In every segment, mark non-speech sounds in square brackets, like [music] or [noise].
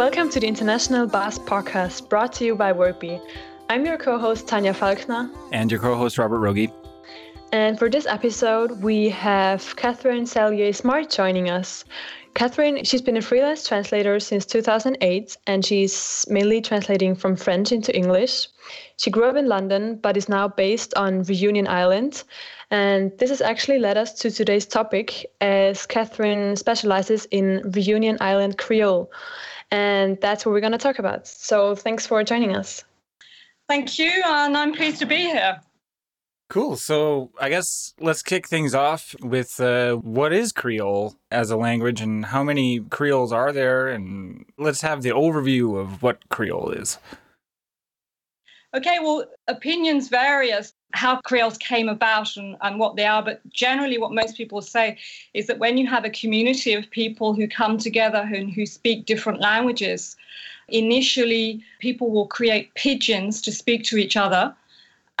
Welcome to the International Buzz Podcast brought to you by WordBee. I'm your co host, Tanya Falkner. And your co host, Robert Rogi. And for this episode, we have Catharine Cellier Smart joining us. Catharine, she's been a freelance translator since 2008, and she's mainly translating from French into English. She grew up in London, but is now based on Reunion Island. And this has actually led us to today's topic, as Catharine specializes in Reunion Island Creole. And that's what we're going to talk about. So thanks for joining us. Thank you, and I'm pleased to be here. Cool. So I guess let's kick things off with uh, what is Creole as a language and how many Creoles are there? And let's have the overview of what Creole is. Okay, well, opinions vary as how Creoles came about and, and what they are, but generally, what most people say is that when you have a community of people who come together and who speak different languages, initially people will create pidgins to speak to each other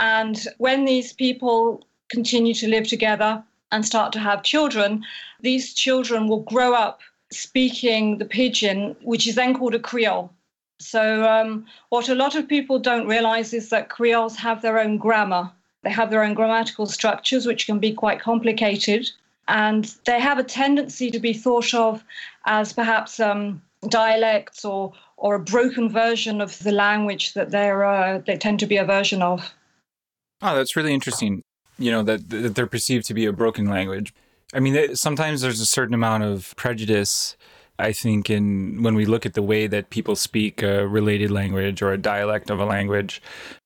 and when these people continue to live together and start to have children, these children will grow up speaking the pidgin, which is then called a Creole. So, um, what a lot of people don't realize is that Creoles have their own grammar. They have their own grammatical structures, which can be quite complicated. And they have a tendency to be thought of as perhaps um, dialects or, or a broken version of the language that they're, uh, they tend to be a version of. Oh, that's really interesting. You know, that, that they're perceived to be a broken language. I mean, sometimes there's a certain amount of prejudice, I think, in when we look at the way that people speak a related language or a dialect of a language.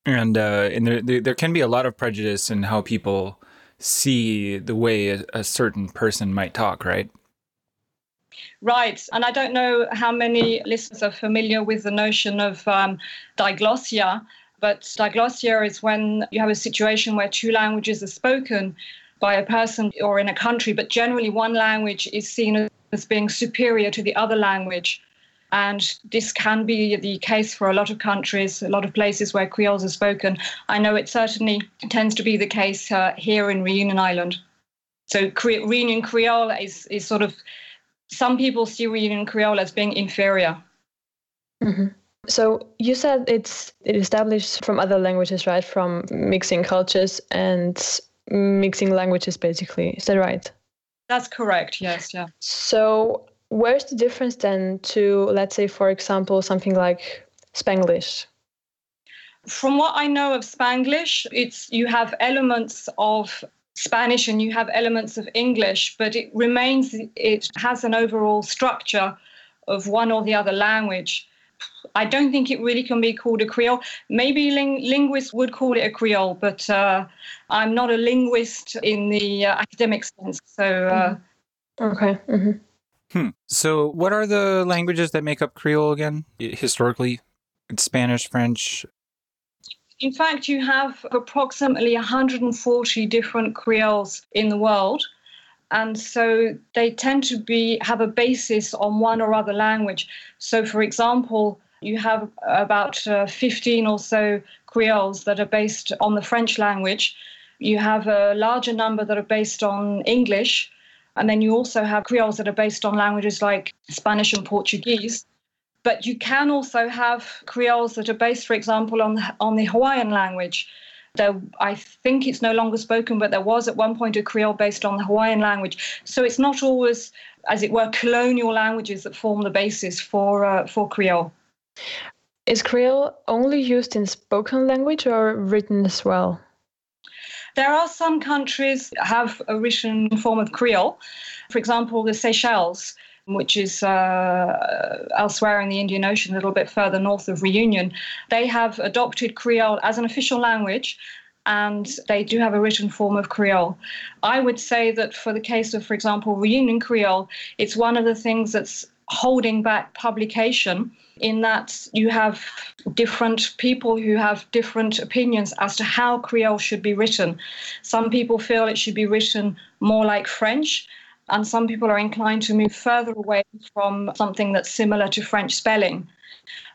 And, uh, and there, there can be a lot of prejudice in how people see the way a, a certain person might talk, right? Right. And I don't know how many listeners are familiar with the notion of um, diglossia, but diglossia is when you have a situation where two languages are spoken by a person or in a country, but generally one language is seen as being superior to the other language. And this can be the case for a lot of countries, a lot of places where Creoles are spoken. I know it certainly tends to be the case uh, here in Reunion Island. So Cre- Reunion Creole is, is sort of, some people see Reunion Creole as being inferior. Mm-hmm. So you said it's it established from other languages, right? From mixing cultures and mixing languages, basically. Is that right? That's correct. Yes. Yeah. So where's the difference then to, let's say, for example, something like Spanglish? From what I know of Spanglish, it's you have elements of Spanish and you have elements of English, but it remains it has an overall structure of one or the other language. I don't think it really can be called a Creole. Maybe ling- linguists would call it a Creole, but uh, I'm not a linguist in the uh, academic sense. So, uh, mm-hmm. okay. Mm-hmm. Hmm. So, what are the languages that make up Creole again? Historically, it's Spanish, French. In fact, you have approximately 140 different Creoles in the world and so they tend to be have a basis on one or other language. So, for example, you have about uh, 15 or so Creoles that are based on the French language. You have a larger number that are based on English. And then you also have Creoles that are based on languages like Spanish and Portuguese. But you can also have Creoles that are based, for example, on, on the Hawaiian language. There, I think it's no longer spoken, but there was at one point a Creole based on the Hawaiian language. So it's not always, as it were, colonial languages that form the basis for uh, for Creole. Is Creole only used in spoken language or written as well? There are some countries have a written form of Creole. For example, the Seychelles which is uh, elsewhere in the Indian Ocean, a little bit further north of Reunion, they have adopted Creole as an official language and they do have a written form of Creole. I would say that for the case of, for example, Reunion Creole, it's one of the things that's holding back publication in that you have different people who have different opinions as to how Creole should be written. Some people feel it should be written more like French, and some people are inclined to move further away from something that's similar to French spelling.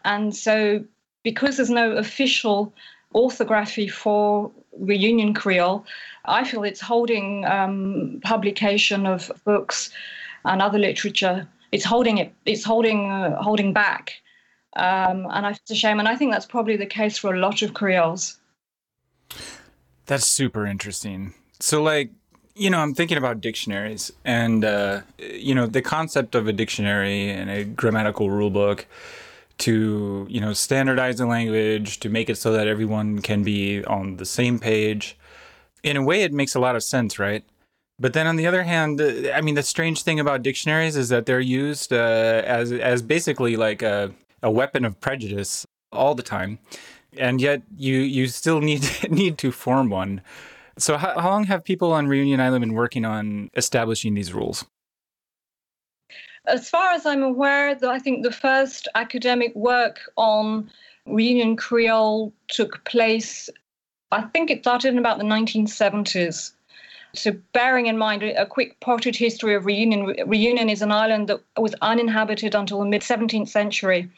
And so, because there's no official orthography for Reunion Creole, I feel it's holding um, publication of books and other literature. It's holding it. It's holding uh, holding back. Um, and I, it's a shame. And I think that's probably the case for a lot of Creoles. That's super interesting. So, like, you know, I'm thinking about dictionaries and, uh, you know, the concept of a dictionary and a grammatical rule book to, you know, standardize the language, to make it so that everyone can be on the same page. In a way, it makes a lot of sense, right? But then on the other hand, I mean, the strange thing about dictionaries is that they're used uh, as as basically like a, a weapon of prejudice all the time, and yet you you still need [laughs] need to form one. So how, how long have people on Reunion Island been working on establishing these rules? As far as I'm aware, I think the first academic work on Reunion Creole took place. I think it started in about the 1970s. So, bearing in mind a quick potted history of Reunion, Reunion is an island that was uninhabited until the mid 17th century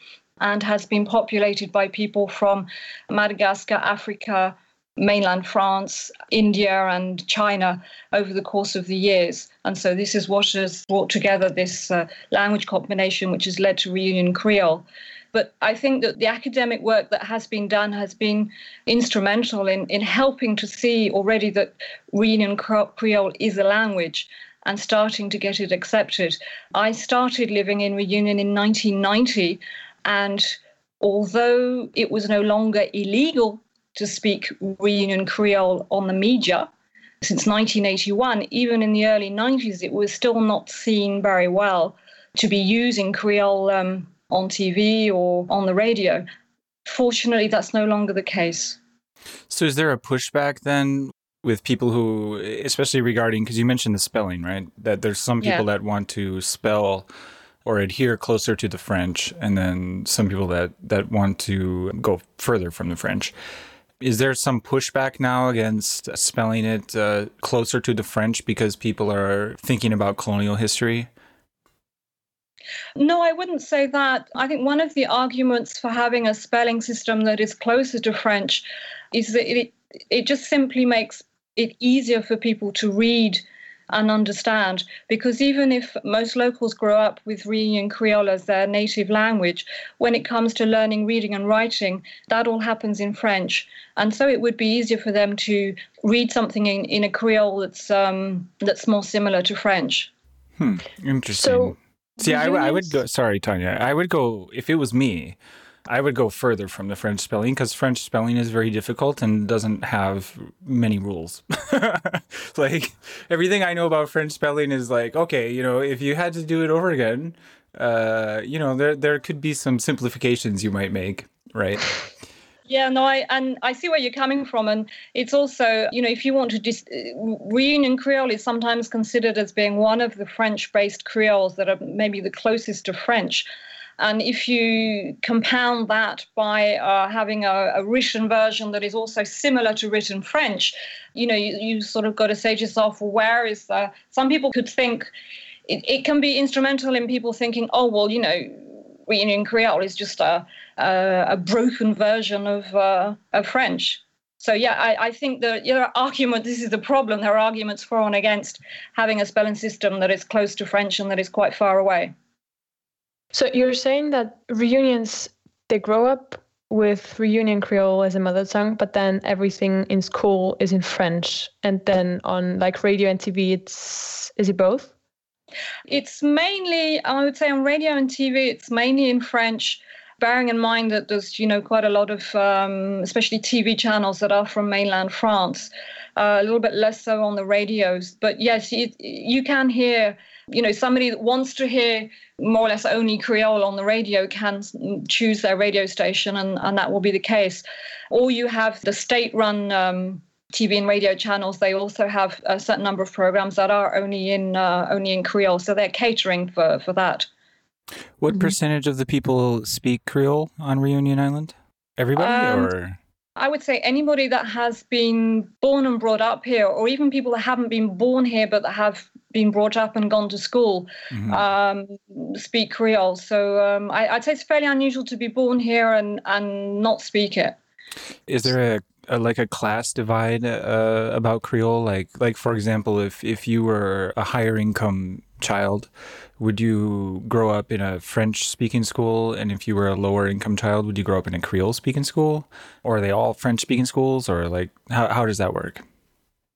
and has been populated by people from Madagascar, Africa, mainland France, India, and China over the course of the years. And so this is what has brought together this uh, language combination, which has led to Reunion Creole. But I think that the academic work that has been done has been instrumental in, in helping to see already that Reunion Creole is a language and starting to get it accepted. I started living in Reunion in 1990, and although it was no longer illegal to speak Reunion Creole on the media since 1981, even in the early 90s, it was still not seen very well to be using Creole um, on TV or on the radio. Fortunately, that's no longer the case. So, is there a pushback then with people who, especially regarding, because you mentioned the spelling, right? That there's some people yeah. that want to spell or adhere closer to the French, and then some people that, that want to go further from the French. Is there some pushback now against spelling it uh, closer to the French because people are thinking about colonial history? No, I wouldn't say that. I think one of the arguments for having a spelling system that is closer to French is that it, it just simply makes it easier for people to read and understand. Because even if most locals grow up with Reunion Creole as their native language, when it comes to learning reading and writing, that all happens in French. And so it would be easier for them to read something in, in a Creole that's um, that's more similar to French. Hmm. Interesting. So, See, I, I would go. Sorry, Tanya. I would go if it was me. I would go further from the French spelling because French spelling is very difficult and doesn't have many rules. [laughs] like everything I know about French spelling is like, okay, you know, if you had to do it over again, uh, you know, there there could be some simplifications you might make, right? Yeah, no, I and I see where you're coming from, and it's also, you know, if you want to dis- Reunion Creole is sometimes considered as being one of the French-based Creoles that are maybe the closest to French. And if you compound that by uh, having a, a, written version that is also similar to written French, you know, you, you sort of got to say to yourself, well, where is the. Some people could think it, it can be instrumental in people thinking, oh, well, you know, Reunion Creole is just a, a, a broken version of, uh, of French. So yeah, I, I think that there are arguments. This is the problem. There are arguments for and against having a spelling system that is close to French and that is quite far away. So you're saying that reunions they grow up with Reunion Creole as a mother tongue, but then everything in school is in French, and then on like radio and TV, it's is it both? It's mainly, I would say, on radio and TV, it's mainly in French. Bearing in mind that there's, you know, quite a lot of, um, especially TV channels that are from mainland France, uh, a little bit less so on the radios. But yes, you, you can hear, you know, somebody that wants to hear more or less only Creole on the radio can choose their radio station, and, and that will be the case. Or you have the state run um, TV and radio channels, they also have a certain number of programs that are only in uh, only in Creole, so they're catering for for that. What mm-hmm. percentage of the people speak Creole on Reunion Island? Everybody, um, or I would say anybody that has been born and brought up here, or even people that haven't been born here but that have been brought up and gone to school, mm-hmm. um, speak Creole. So um, I, would say it's fairly unusual to be born here and and not speak it. Is there a a, like a class divide uh, about Creole? Like, like for example, if if you were a higher income child, would you grow up in a French speaking school? And if you were a lower income child, would you grow up in a Creole speaking school? Or are they all French speaking schools? Or like, how, how does that work?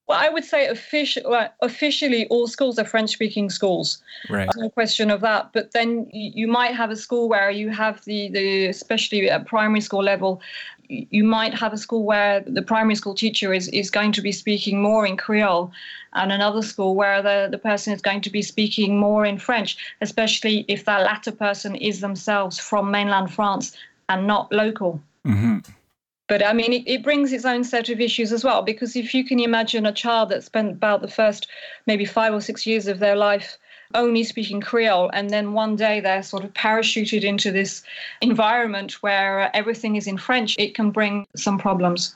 Well, I would say offici- well, officially all schools are French speaking schools. Right. No question of that. But then you might have a school where you have the, the especially at primary school level, you might have a school where the primary school teacher is, is going to be speaking more in Creole and another school where the, the person is going to be speaking more in French, especially if that latter person is themselves from mainland France and not local. Mm-hmm. But I mean, it, it, brings its own set of issues as well, because if you can imagine a child that spent about the first maybe five or six years of their life only speaking Creole, and then one day they're sort of parachuted into this environment where uh, everything is in French, it can bring some problems.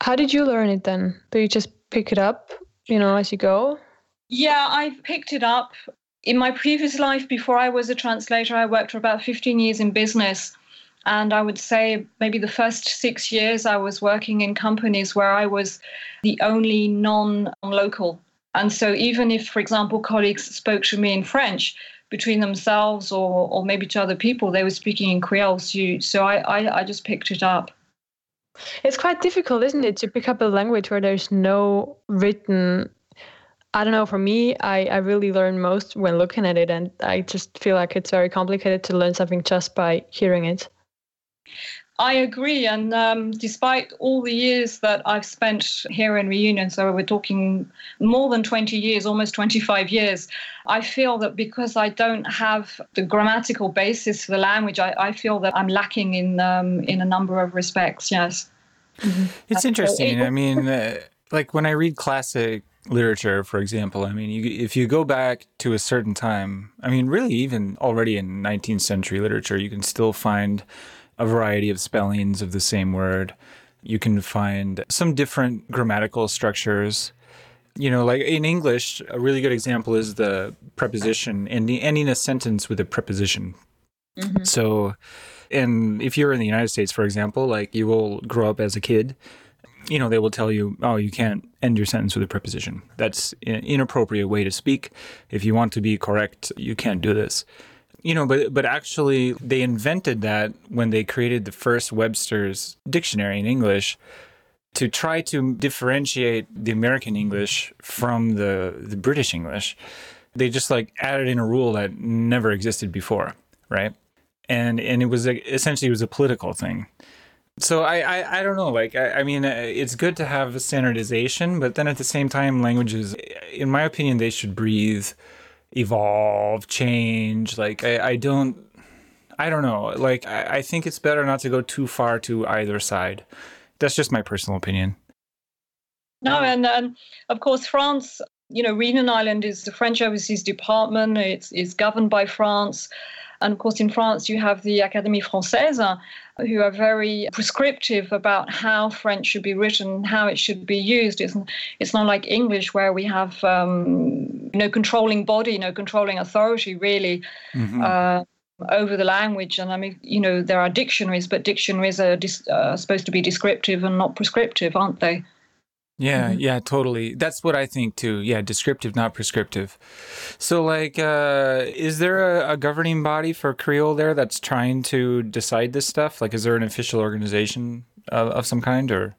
How did you learn it then? Do you just pick it up, you know, as you go? Yeah, I picked it up. In my previous life, before I was a translator, I worked for about 15 years in business. And I would say maybe the first six years I was working in companies where I was the only non local. And so, even if, for example, colleagues spoke to me in French between themselves or, or maybe to other people, they were speaking in Creole. So, so I, I, I just picked it up. It's quite difficult, isn't it, to pick up a language where there's no written I don't know. For me, I, I really learn most when looking at it, and I just feel like it's very complicated to learn something just by hearing it. I agree. And um, despite all the years that I've spent here in Reunion, so we're talking more than 20 years, almost 25 years, I feel that because I don't have the grammatical basis for the language, I, I feel that I'm lacking in, um, in a number of respects. Yes. Mm-hmm. It's interesting. I mean, uh, like when I read classic literature, for example, I mean, you, if you go back to a certain time, I mean, really, even already in 19th century literature, you can still find a variety of spellings of the same word. You can find some different grammatical structures. You know, like in English, a really good example is the preposition, ending, ending a sentence with a preposition. Mm-hmm. So, and if you're in the United States, for example, like you will grow up as a kid, you know, they will tell you, oh, you can't end your sentence with a preposition. That's an inappropriate way to speak. If you want to be correct, you can't do this you know, but but actually they invented that when they created the first Webster's dictionary in English to try to differentiate the American English from the the British English. They just like added in a rule that never existed before, right? And and it was a, essentially it was a political thing. So I, I, I don't know. Like I, I mean, uh, it's good to have standardization, but then at the same time, languages, in my opinion, they should breathe evolve, change. Like I, I don't I don't know. Like I, I think it's better not to go too far to either side. That's just my personal opinion. No, and um, of course France, you know, Reunion Island is the French Overseas Department. It's, it's governed by France. And of course, in France, you have the Académie Française, who are very prescriptive about how French should be written, how it should be used. It's, it's not like English, where we have um, no controlling body, no controlling authority, really. Mm-hmm. Uh, over the language. And I mean, you know, there are dictionaries, but dictionaries are dis- uh, supposed to be descriptive and not prescriptive, aren't they? Yeah, mm-hmm. yeah, totally. That's what I think too. Yeah, descriptive, not prescriptive. So, like, uh, is there a, a, governing body for Creole there that's trying to decide this stuff? Like, is there an official organization of, of some kind, or?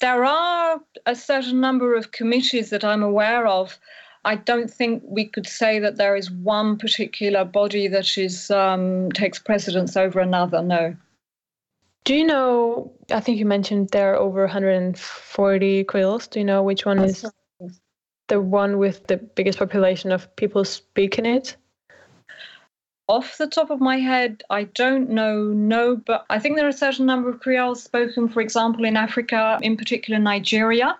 There are a certain number of committees that I'm aware of. I don't think we could say that there is one particular body that is um, takes precedence over another. No. Do you know? I think you mentioned there are over 140 Creoles. Do you know which one is the one with the biggest population of people speaking it? Off the top of my head, I don't know. No, but I think there are a certain number of Creoles spoken, for example, in Africa, in particular Nigeria.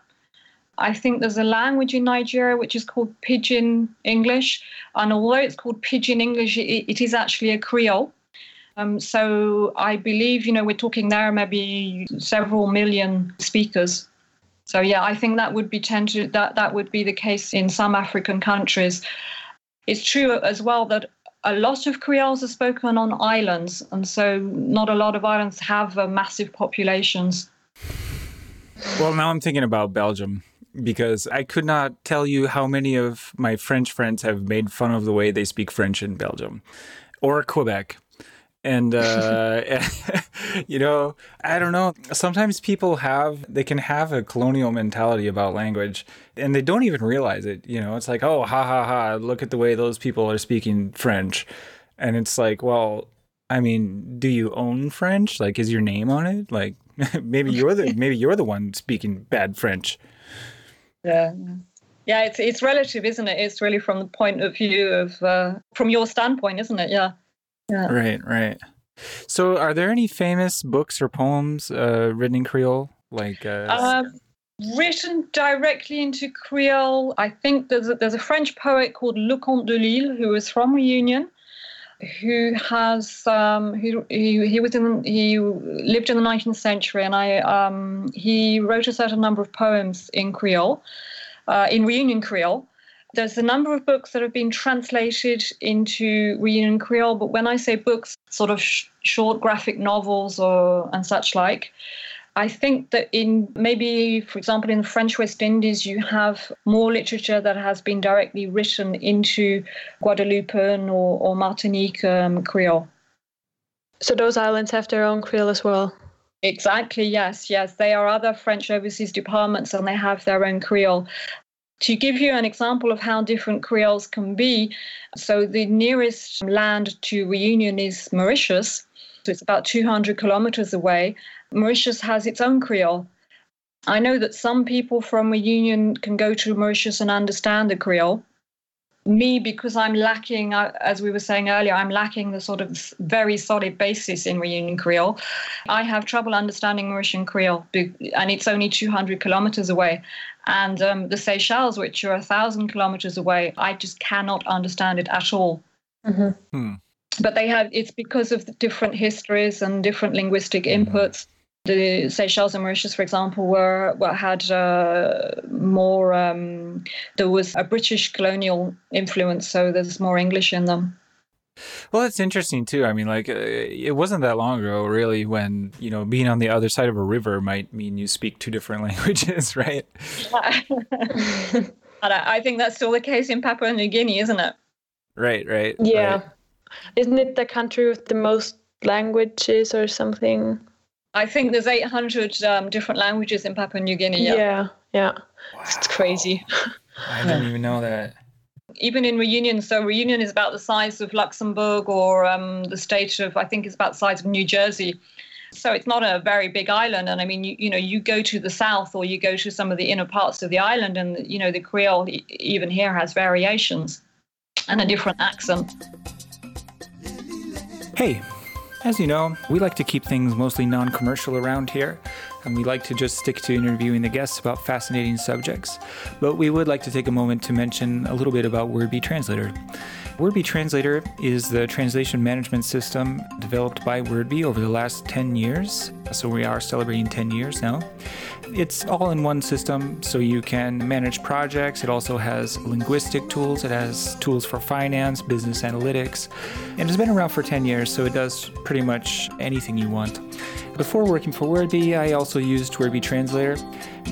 I think there's a language in Nigeria which is called Pidgin English, and although it's called Pidgin English, it, it is actually a Creole. Um, so I believe, you know, we're talking there maybe several million speakers. So yeah, I think that would be tend that that would be the case in some African countries. It's true as well that a lot of Creoles are spoken on islands, and so not a lot of islands have uh, massive populations. Well, now I'm thinking about Belgium because I could not tell you how many of my French friends have made fun of the way they speak French in Belgium or Quebec. And, [laughs] uh, [laughs] you know, I don't know. Sometimes people have, they can have a colonial mentality about language and they don't even realize it. You know, it's like, oh, ha ha ha, look at the way those people are speaking French. And it's like, well, I mean, do you own French? Like, is your name on it? Like, [laughs] maybe you're the maybe you're the one speaking bad French. Yeah, yeah. It's it's relative, isn't it? It's really from the point of view of uh, from your standpoint, isn't it? Yeah. Yeah. Right. Right. So, are there any famous books or poems uh, written in Creole? Like. Uh, uh, written directly into Creole. I think there's a, there's a French poet called Leconte de Lisle who is from Reunion, who has um, who he, he was in he lived in the 19th century, and I um, he wrote a certain number of poems in Creole, uh, in Reunion Creole. There's a number of books that have been translated into Reunion Creole, but when I say books, sort of sh- short graphic novels or and such like. I think that in maybe, for example, in the French West Indies, you have more literature that has been directly written into Guadeloupean or, or Martinique um, Creole. So those islands have their own Creole as well? Exactly, yes, yes. They are other French overseas departments and they have their own Creole. To give you an example of how different Creoles can be, so the nearest land to Reunion is Mauritius. So it's about 200 kilometers away. Mauritius has its own Creole. I know that some people from Reunion can go to Mauritius and understand the Creole. Me, because I'm lacking, uh, as we were saying earlier, I'm lacking the sort of very solid basis in Reunion Creole. I have trouble understanding Mauritian Creole, and it's only 200 kilometers away. And um, the Seychelles, which are a thousand kilometers away, I just cannot understand it at all. Mm-hmm. Hmm. But they have, it's because of the different histories and different linguistic mm-hmm. Inputs the Seychelles and Mauritius, for example, were, were had uh, more. Um, there was a British colonial influence, so there's more English in them. Well, that's interesting too. I mean, like uh, it wasn't that long ago, really, when you know being on the other side of a river might mean you speak two different [laughs] languages, right? [laughs] and I think that's still the case in Papua New Guinea, isn't it? Right, right. Yeah. Right. Isn't it the country with the most languages or something? I think there's 800 um, different languages in Papua New Guinea. Yeah, yeah, yeah. Wow. it's crazy. I didn't even know that. Even in Reunion, so Reunion is about the size of Luxembourg or um, the state of, I think, it's about the size of New Jersey. So it's not a very big island. And I mean, you, you know, you go to the south or you go to some of the inner parts of the island, and you know, the Creole even here has variations and a different accent. Hey, as you know, we like to keep things mostly non commercial around here, and we like to just stick to interviewing the guests about fascinating subjects. But we would like to take a moment to mention a little bit about WordBee Translator. WordBee Translator is the translation management system developed by WordBee over the last 10 years. So we are celebrating 10 years now. It's all in one system, so you can manage projects. It also has linguistic tools, it has tools for finance, business analytics, and it's been around for 10 years, so it does pretty much anything you want. Before working for WordBee, I also used WordBee Translator.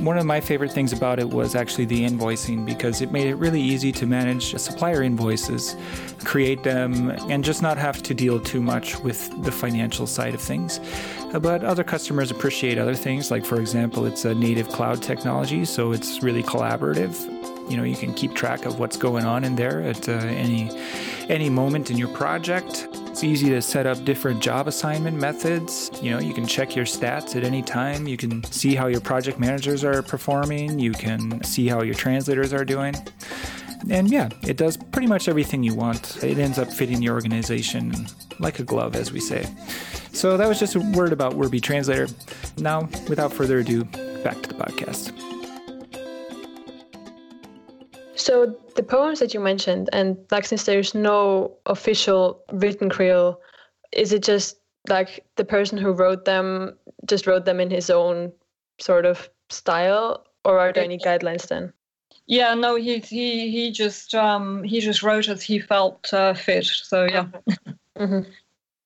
One of my favorite things about it was actually the invoicing because it made it really easy to manage supplier invoices, create them, and just not have to deal too much with the financial side of things. But other customers appreciate other things, like, for example, it's a native cloud technology, so it's really collaborative. You know, you can keep track of what's going on in there at uh, any any moment in your project. It's easy to set up different job assignment methods. You know, you can check your stats at any time. You can see how your project managers are performing. You can see how your translators are doing. And yeah, it does pretty much everything you want. It ends up fitting your organization like a glove, as we say. So that was just a word about WordBee Translator. Now, without further ado, back to the podcast. So the poems that you mentioned, and like since there's no official written Creole, is it just like the person who wrote them just wrote them in his own sort of style, or are there any guidelines then? Yeah, no, he he he just um he just wrote as he felt uh, fit. So yeah. mm-hmm.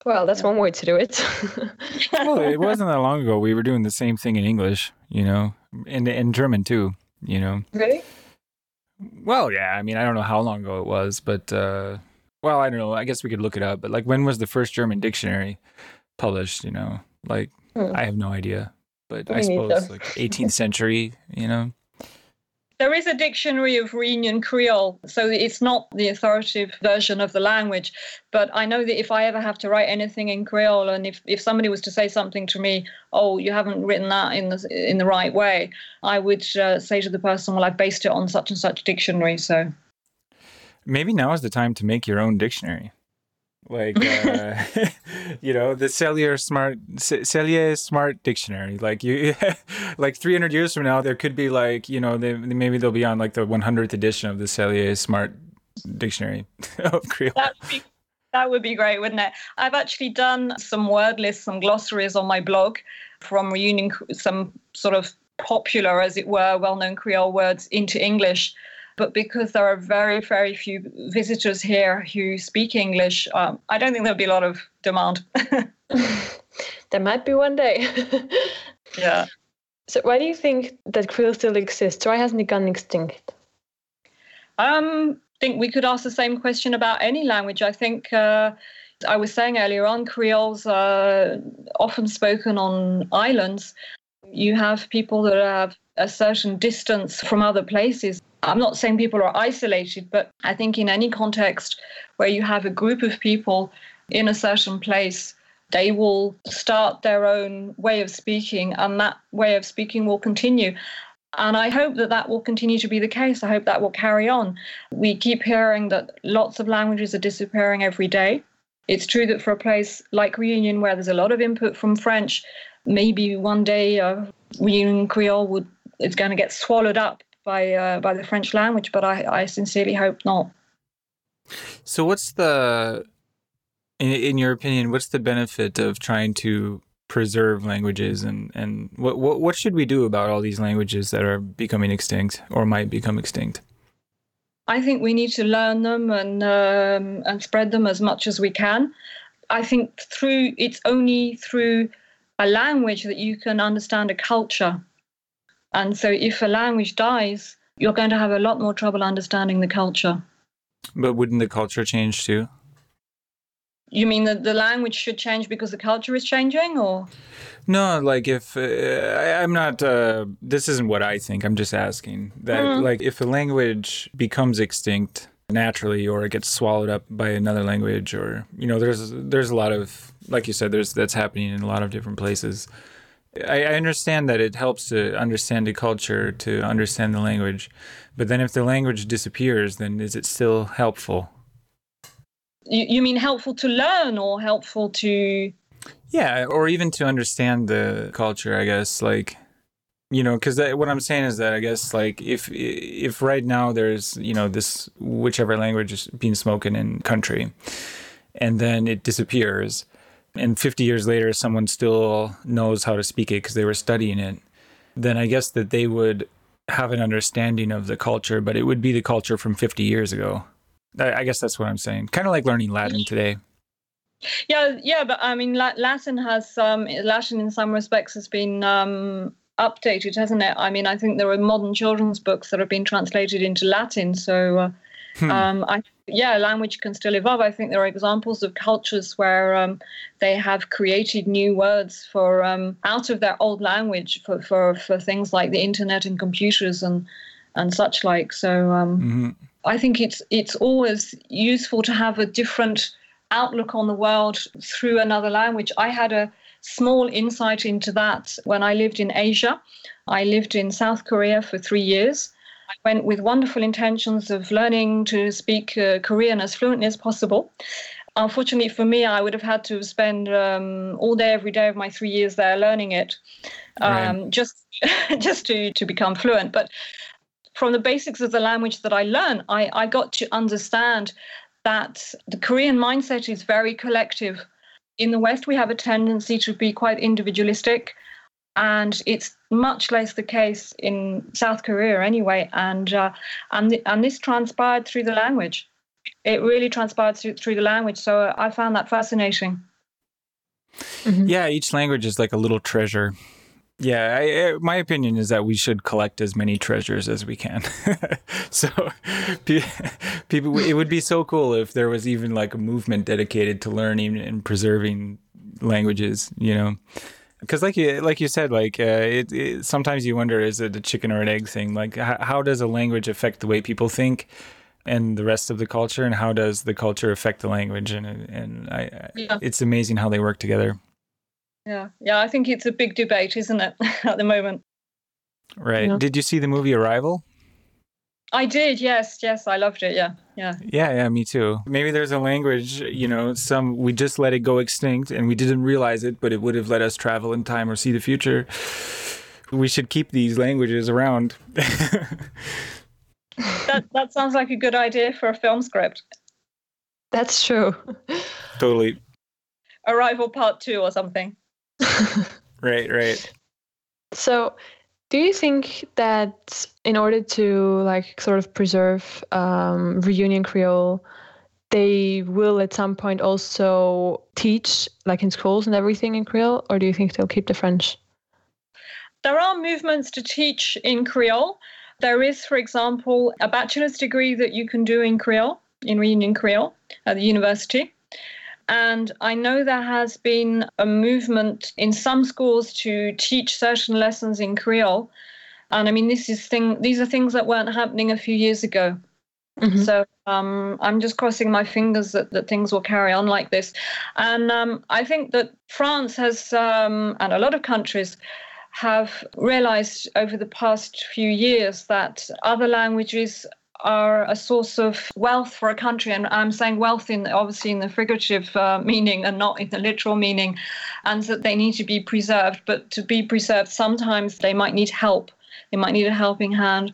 Well, that's yeah. one way to do it. [laughs] well, it wasn't that long ago. We were doing the same thing in English, you know, and in German too you know. Really? Well, yeah. I mean, I don't know how long ago it was, but uh, well, I don't know. I guess we could look it up. But like, when was the first German dictionary published? You know, like Hmm. I have no idea. But I suppose like 18th century. You know. There is a dictionary of Reunion Creole, so it's not the authoritative version of the language. But I know that if I ever have to write anything in Creole, and if, if somebody was to say something to me, oh, you haven't written that in the in the right way, I would uh, say to the person, well, I've based it on such and such dictionary. So Maybe now is the time to make your own dictionary. Like, uh, [laughs] you know, the Cellier Smart C- Cellier Smart Dictionary. Like you, [laughs] like 300 years from now, there could be like, you know, they, maybe they'll be on like the 100th edition of the Cellier Smart Dictionary [laughs] of Creole. that would be that would be great, wouldn't it? I've actually done some word lists, some glossaries on my blog from reunion, some sort of popular, as it were, well-known Creole words into English. But because there are very, very few visitors here who speak English, um, I don't think there'll be a lot of demand. [laughs] there might be one day. [laughs] yeah. so why do you think that Creole still exists? Why hasn't it gone extinct? Um, I think we could ask the same question about any language. I think uh, I was saying earlier on, Creole's are often spoken on islands. You have people that have a certain distance from other places. I'm not saying people are isolated, but I think in any context where you have a group of people in a certain place, they will start their own way of speaking, and that way of speaking will continue. And I hope that that will continue to be the case. I hope that will carry on. We keep hearing that lots of languages are disappearing every day. It's true that for a place like Reunion, where there's a lot of input from French, maybe one day uh, Reunion Creole would is going to get swallowed up by uh, by the French language. But I, I sincerely hope not. So, what's the, in, in your opinion, what's the benefit of trying to preserve languages and, and what, what, what should we do about all these languages that are becoming extinct or might become extinct? I think we need to learn them and um, and spread them as much as we can. I think through it's only through a language that you can understand a culture. And so if a language dies, you're going to have a lot more trouble understanding the culture. But wouldn't the culture change too? You mean that the language should change because the culture is changing or No, like if uh, I, I'm not, uh, this isn't what I think. I'm just asking that, Mm. like, if a language becomes extinct naturally, or it gets swallowed up by another language, or you know, there's there's a lot of, like you said, there's that's happening in a lot of different places. I, I understand that it helps to understand the culture, to understand the language, but then if the language disappears, then is it still helpful? you, you mean helpful to learn or helpful to Yeah, or even to understand the culture, I guess. Like, you know, because what I'm saying is that I guess like if if right now there's you know this whichever language is being spoken in country, and then it disappears, and 50 years later someone still knows how to speak it because they were studying it, then I guess that they would have an understanding of the culture, but it would be the culture from 50 years ago. I I guess that's what I'm saying. Kind of like learning Latin today. Yeah, yeah, but I mean, Latin has um, Latin in some respects has been um, updated, hasn't it? I mean, I think there are modern children's books that have been translated into Latin. So, uh, Hmm. um, I yeah, language can still evolve. I think there are examples of cultures where um, they have created new words for um, out of their old language for, for for things like the internet and computers and and such like. So. Um, hmm I think it's it's always useful to have a different outlook on the world through another language. I had a small insight into that when I lived in Asia. I lived in South Korea for three years. I went with wonderful intentions of learning to speak uh, Korean as fluently as possible. Unfortunately for me, I would have had to spend um, all day, every day of my three years there learning it, um, just [laughs] just to to become fluent. But from the basics of the language that I learned, I, I got to understand that the Korean mindset is very collective. In the West, we have a tendency to be quite individualistic, and it's much less the case in South Korea anyway. And uh, and th- and this transpired through the language. It really transpired through, through the language. So I found that fascinating. Mhm. Yeah, each language is like a little treasure. Yeah, I, my opinion is that we should collect as many treasures as we can. [laughs] so, people, it would be so cool if there was even like a movement dedicated to learning and preserving languages. You know, because like you like you said, like uh, it, it, sometimes you wonder is it a chicken or an egg thing? Like, how, how does a language affect the way people think? and the rest of the culture and how does the culture affect the language and and I, yeah. it's amazing how they work together yeah, yeah. I think it's a big debate, isn't it, [laughs] at the moment? Right. Yeah. Did you see the movie Arrival? I did. Yes, yes. I loved it. Yeah, yeah. Yeah, yeah. Me too. Maybe there's a language. You know, some we just let it go extinct, and we didn't realize it, but it would have let us travel in time or see the future. We should keep these languages around. [laughs] that that sounds like a good idea for a film script. That's true. Totally. Arrival Part Two or something. [laughs] right, right. So, do you think that in order to like sort of preserve um, reunion Creole, they will at some point also teach like in schools and everything in Creole, or do you think they'll keep the French? There are movements to teach in Creole. There is, for example, a bachelor's degree that you can do in Creole, in Reunion Creole at the university. And I know there has been a movement in some schools to teach certain lessons in Creole. And I mean, this is thing; these are things that weren't happening a few years ago. Mm-hmm. So um, I'm just crossing my fingers that, that things will carry on like this. And um, I think that France has, um, and a lot of countries, have realized over the past few years that other languages are a source of wealth for a country. And I'm saying wealth in obviously in the figurative uh, meaning and not in the literal meaning, and that they need to be preserved. But to be preserved, sometimes they might need help. They might need a helping hand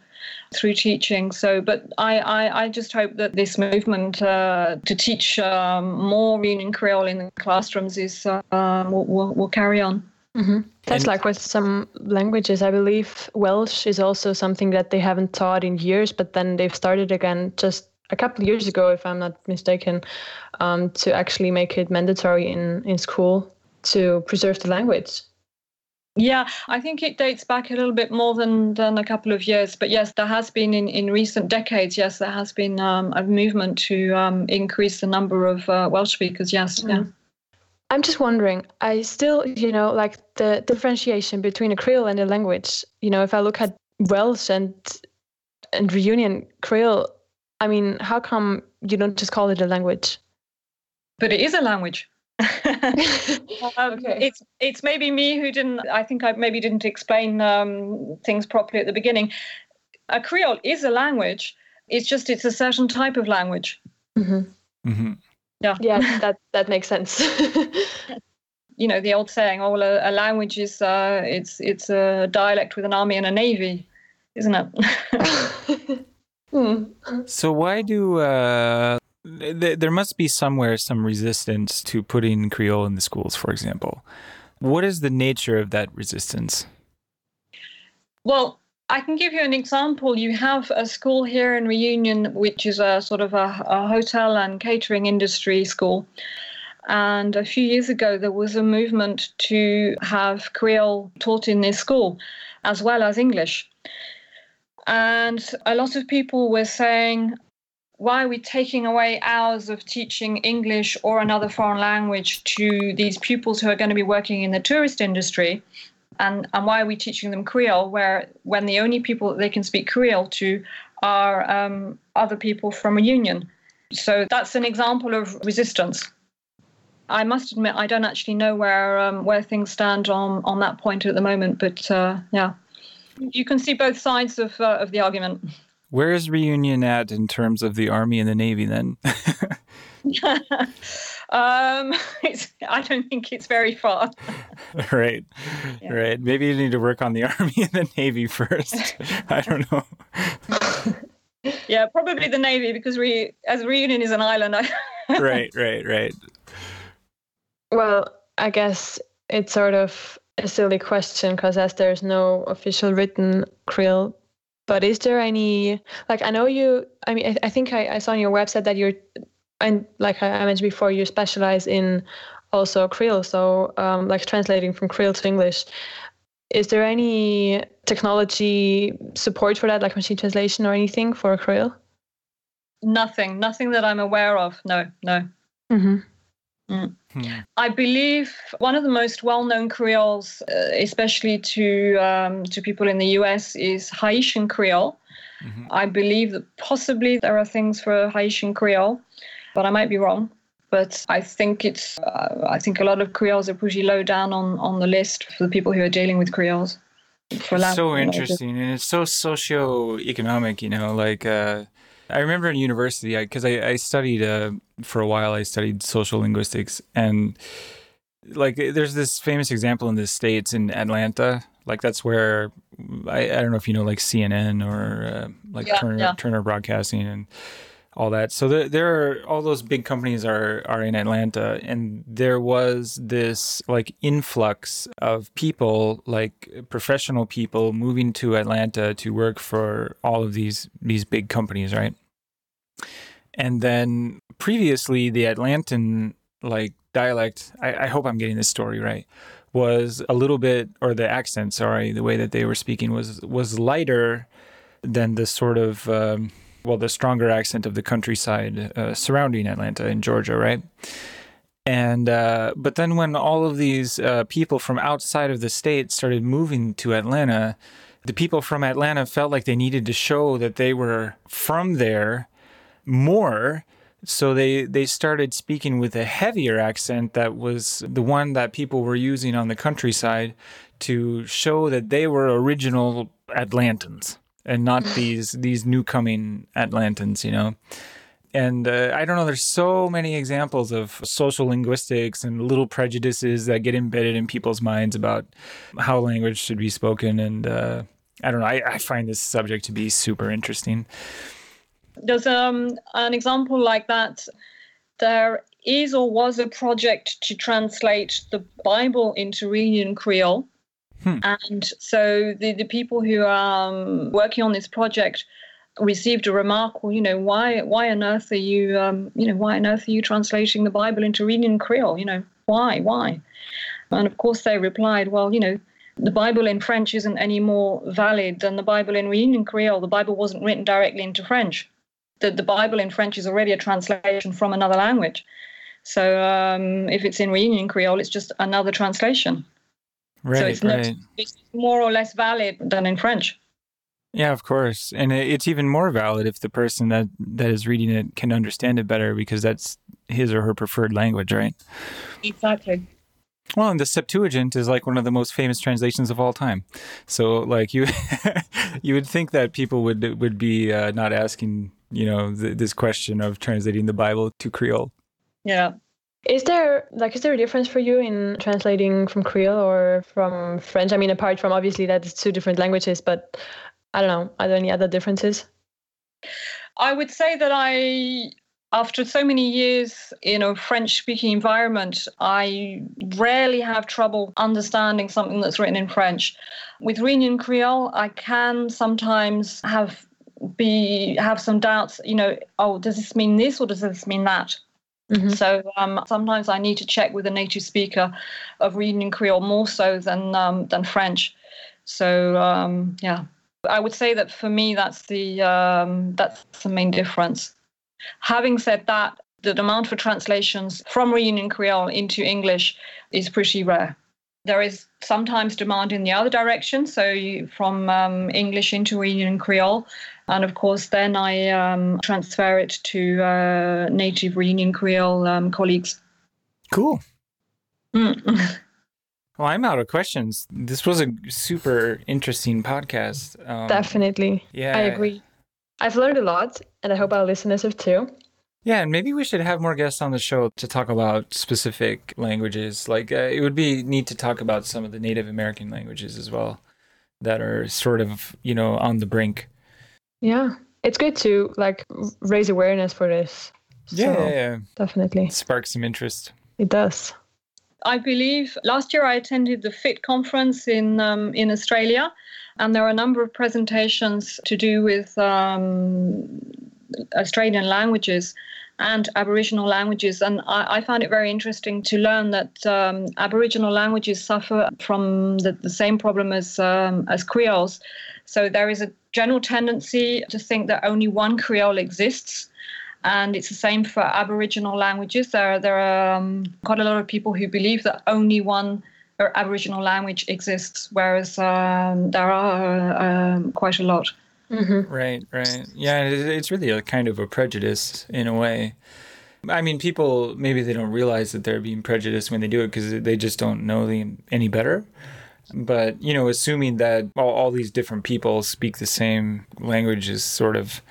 through teaching. So, but I, I, I just hope that this movement uh, to teach um, more Reunion Creole in the classrooms is uh, will, will, will carry on. Mm-hmm. That's and, like with some languages. I believe Welsh is also something that they haven't taught in years, but then they've started again just a couple of years ago, if I'm not mistaken, um, to actually make it mandatory in, in school to preserve the language. Yeah, I think it dates back a little bit more than, than a couple of years. But yes, there has been in, in recent decades, yes, there has been um, a movement to um, increase the number of uh, Welsh speakers. Yes, mm. yeah. I'm just wondering, I still, you know, like the differentiation between a Creole and a language. You know, if I look at Welsh and and Reunion Creole, I mean, how come you don't just call it a language? But it is a language. [laughs] um, okay. It's it's maybe me who didn't. I think I maybe didn't explain um, things properly at the beginning. A Creole is a language. It's just it's a certain type of language. Mm-hmm. Mm-hmm. Yeah. Yeah, that that makes sense. [laughs] you know, the old saying, "Oh, a, a language is uh, it's it's a dialect with an army and a navy," isn't it? [laughs] hmm. So why do uh, th- there must be somewhere some resistance to putting Creole in the schools, for example? What is the nature of that resistance? Well, I can give you an example. You have a school here in Reunion, which is a sort of a, a, hotel and catering industry school. And a few years ago, there was a movement to have Creole taught in this school, as well as English. And a lot of people were saying, why are we taking away hours of teaching English or another foreign language to these pupils who are going to be working in the tourist industry? And and why are we teaching them Creole where when the only people that they can speak Creole to are um, other people from Reunion. So that's an example of resistance. I must admit I don't actually know where um, where things stand on on that point at the moment, but uh, yeah, you can see both sides of uh, of the argument. Where is reunion at in terms of the army and the navy then? [laughs] [laughs] Um, I don't think it's very far. [laughs] right, yeah. right. Maybe you need to work on the [laughs] army and the navy first. I don't know. yeah, probably the navy because we, as Reunion is an island. right, right, right. Well, I guess it's sort of a silly question because as there's no official written Creole but is there any like i know you i mean i, I think I, I, saw on your website that you're and like I mentioned before, you specialize in also Creole, so um, like translating from Creole to English. Is there any technology support for that, like machine translation or anything for Creole? Nothing, nothing that I'm aware of. No, no. Mm-hmm. Mm. Hmm. I believe one of the most well-known Creoles, uh, especially to um, to people in the U.S., is Haitian Creole. Mm-hmm. I believe that possibly there are things for Haitian Creole, but I might be wrong. But I think it's uh, I think a lot of Creoles are pretty low down on on the list for the people who are dealing with Creoles. For so interesting, and it's so socio-economic. You know, like. Uh, I remember in university because I, I, I, studied uh, for a while. I studied social linguistics, and like there's this famous example in the states in Atlanta. Like that's where I, I don't know if you know like CNN or uh, like yeah, Turner, yeah. Turner Broadcasting and all that. So there, there are all those big companies are are in Atlanta, and there was this like influx of people, like professional people, moving to Atlanta to work for all of these these big companies, right? And then previously, the Atlantan like dialect. I, I hope I'm getting this story right. Was a little bit, or the accent, sorry, the way that they were speaking was was lighter than the sort of um, well, the stronger accent of the countryside uh, surrounding Atlanta in Georgia, right? And uh, but then when all of these uh, people from outside of the state started moving to Atlanta, the people from Atlanta felt like they needed to show that they were from there more. So they they started speaking with a heavier accent that was the one that people were using on the countryside to show that they were original Atlantans and not these these new coming Atlantans, you know. And uh, I don't know. There's so many examples of social linguistics and little prejudices that get embedded in people's minds about how language should be spoken. And uh, I don't know. I, I find this subject to be super interesting. There's um, an example like that. There is or was a project to translate the Bible into Reunion Creole Hmm. And so the, the people who are um, working on this project received a remark, well, you know, why why on earth are you um, you know, why on earth are you translating the Bible into Reunion Creole? You know, why? Why? And of course they replied, well, you know, the Bible in French isn't any more valid than the Bible in Reunion Creole. The Bible wasn't written directly into French. The, the Bible in French is already a translation from another language. So um, if it's in Reunion Creole, it's just another translation. Right, so it's right. not it's more or less valid than in French. Yeah, of course, and it's even more valid if the person that that is reading it can understand it better because that's his or her preferred language, right? Exactly. Well, and the Septuagint is like one of the most famous translations of all time. So, like you, [laughs] you would think that people would would be uh, not asking, you know, th- this question of translating the Bible to Creole. Yeah, is there like is there a difference for you in translating from Creole or from French? I mean, apart from obviously that it's two different languages, but I don't know. Are there any other differences? I would say that I, after so many years in a French-speaking environment, I rarely have trouble understanding something that's written in French. With Reunion Creole, I can sometimes have be have some doubts. You know, oh, does this mean this or does this mean that? Mm-hmm. So um, sometimes I need to check with a native speaker of Reunion Creole more so than um, than French. So um, yeah, I would say that for me that's the um, that's the main difference. Having said that, the demand for translations from Reunion Creole into English is pretty rare. There is sometimes demand in the other direction, so you, from um, English into Reunion Creole, and of course, then I um, transfer it to uh, native Reunion Creole um, colleagues. Cool. Mm. [laughs] well, I'm out of questions. This was a super interesting podcast. Um, Definitely. Yeah. I agree. I've learned a lot, and I hope our listeners have too. Yeah, and maybe we should have more guests on the show to talk about specific languages. Like, uh, it would be neat to talk about some of the Native American languages as well that are sort of, you know, on the brink. Yeah, it's good to like raise awareness for this. Yeah, so, yeah, yeah. definitely. Spark some interest. It does. I believe last year I attended the FIT conference in um, in Australia, and there are a number of presentations to do with um, Australian languages and Aboriginal languages. And I, I found it very interesting to learn that um, Aboriginal languages suffer from the, the same problem as, um, as Creoles. So there is a general tendency to think that only one Creole exists. And it's the same for Aboriginal languages. There, there are um, quite a lot of people who believe that only one Aboriginal language exists, whereas um, there are um, quite a lot. Mm-hmm. Right, right. Yeah, it's really a kind of a prejudice in a way. I mean, people maybe they don't realize that they're being prejudiced when they do it because they just don't know any better. But, you know, assuming that all, all these different people speak the same language is sort of,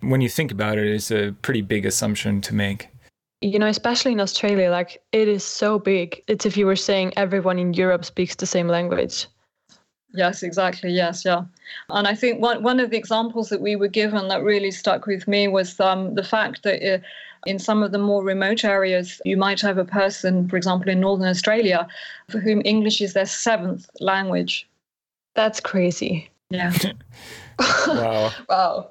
when you think about it, it's a pretty big assumption to make. You know, especially in Australia, like it is so big. It's if you were saying everyone in Europe speaks the same language. Yes, exactly. Yes, yeah. And I think one, one of the examples that we were given that really stuck with me was um, the fact that uh, in some of the more remote areas, you might have a person, for example, in Northern Australia, for whom English is their seventh language. That's crazy. Yeah. [laughs] [laughs] wow. wow.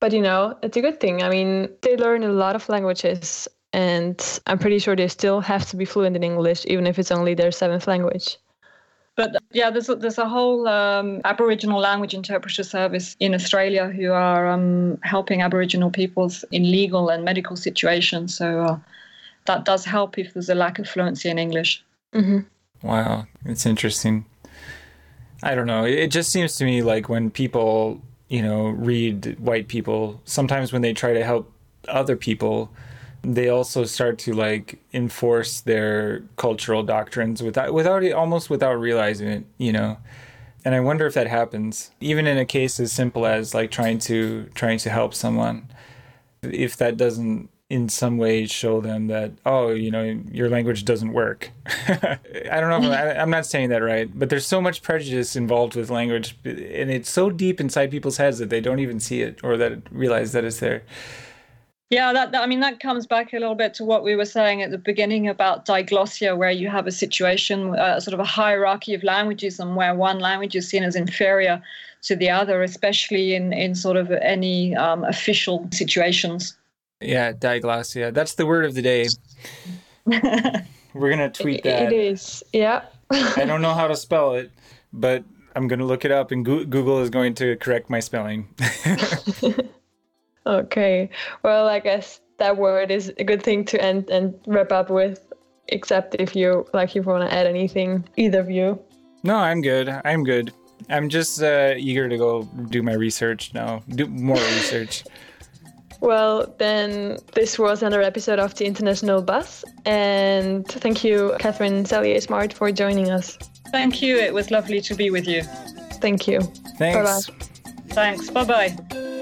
But you know, it's a good thing. I mean, they learn a lot of languages, and I'm pretty sure they still have to be fluent in English, even if it's only their seventh language. But yeah, there's a, there's a whole um, Aboriginal language interpreter service in Australia who are um, helping Aboriginal peoples in legal and medical situations. So uh, that does help if there's a lack of fluency in English. Mm-hmm. Wow, it's interesting. I don't know. It just seems to me like when people, you know, read white people, sometimes when they try to help other people, they also start to like enforce their cultural doctrines without without almost without realizing it you know? And i wonder if that happens. Even in a case as simple as like trying to trying to help someone if that doesn't in some way show them that oh you know your language doesn't work. [laughs] I don't know I, i'm not saying that right but there's so much prejudice involved with language and it's so deep inside people's heads that they don't even see it or that realize that it's there yeah, that, that, I mean that comes back a little bit to what we were saying at the beginning about diglossia, where you have a situation, uh, sort of a hierarchy of languages, and where one language is seen as inferior to the other, especially in in sort of any um, official situations. Yeah, diglossia. That's the word of the day. [laughs] We're gonna tweet that. It is. Yeah. I don't know how to spell it, but I'm gonna look it up, and Google is going to correct my spelling. [laughs] Okay. Well, I guess that word is a good thing to end and wrap up with, except if you like if you want to add anything, either of you. No, I'm good. I'm good. I'm just uh, eager to go do my research now, do more research. [laughs] [laughs] Well, then this was another episode of the International Buzz, and thank you, Catharine Cellier Smart, for joining us. Thank you. It was lovely to be with you. Thank you. Thanks. Bye-bye. Thanks. Bye bye.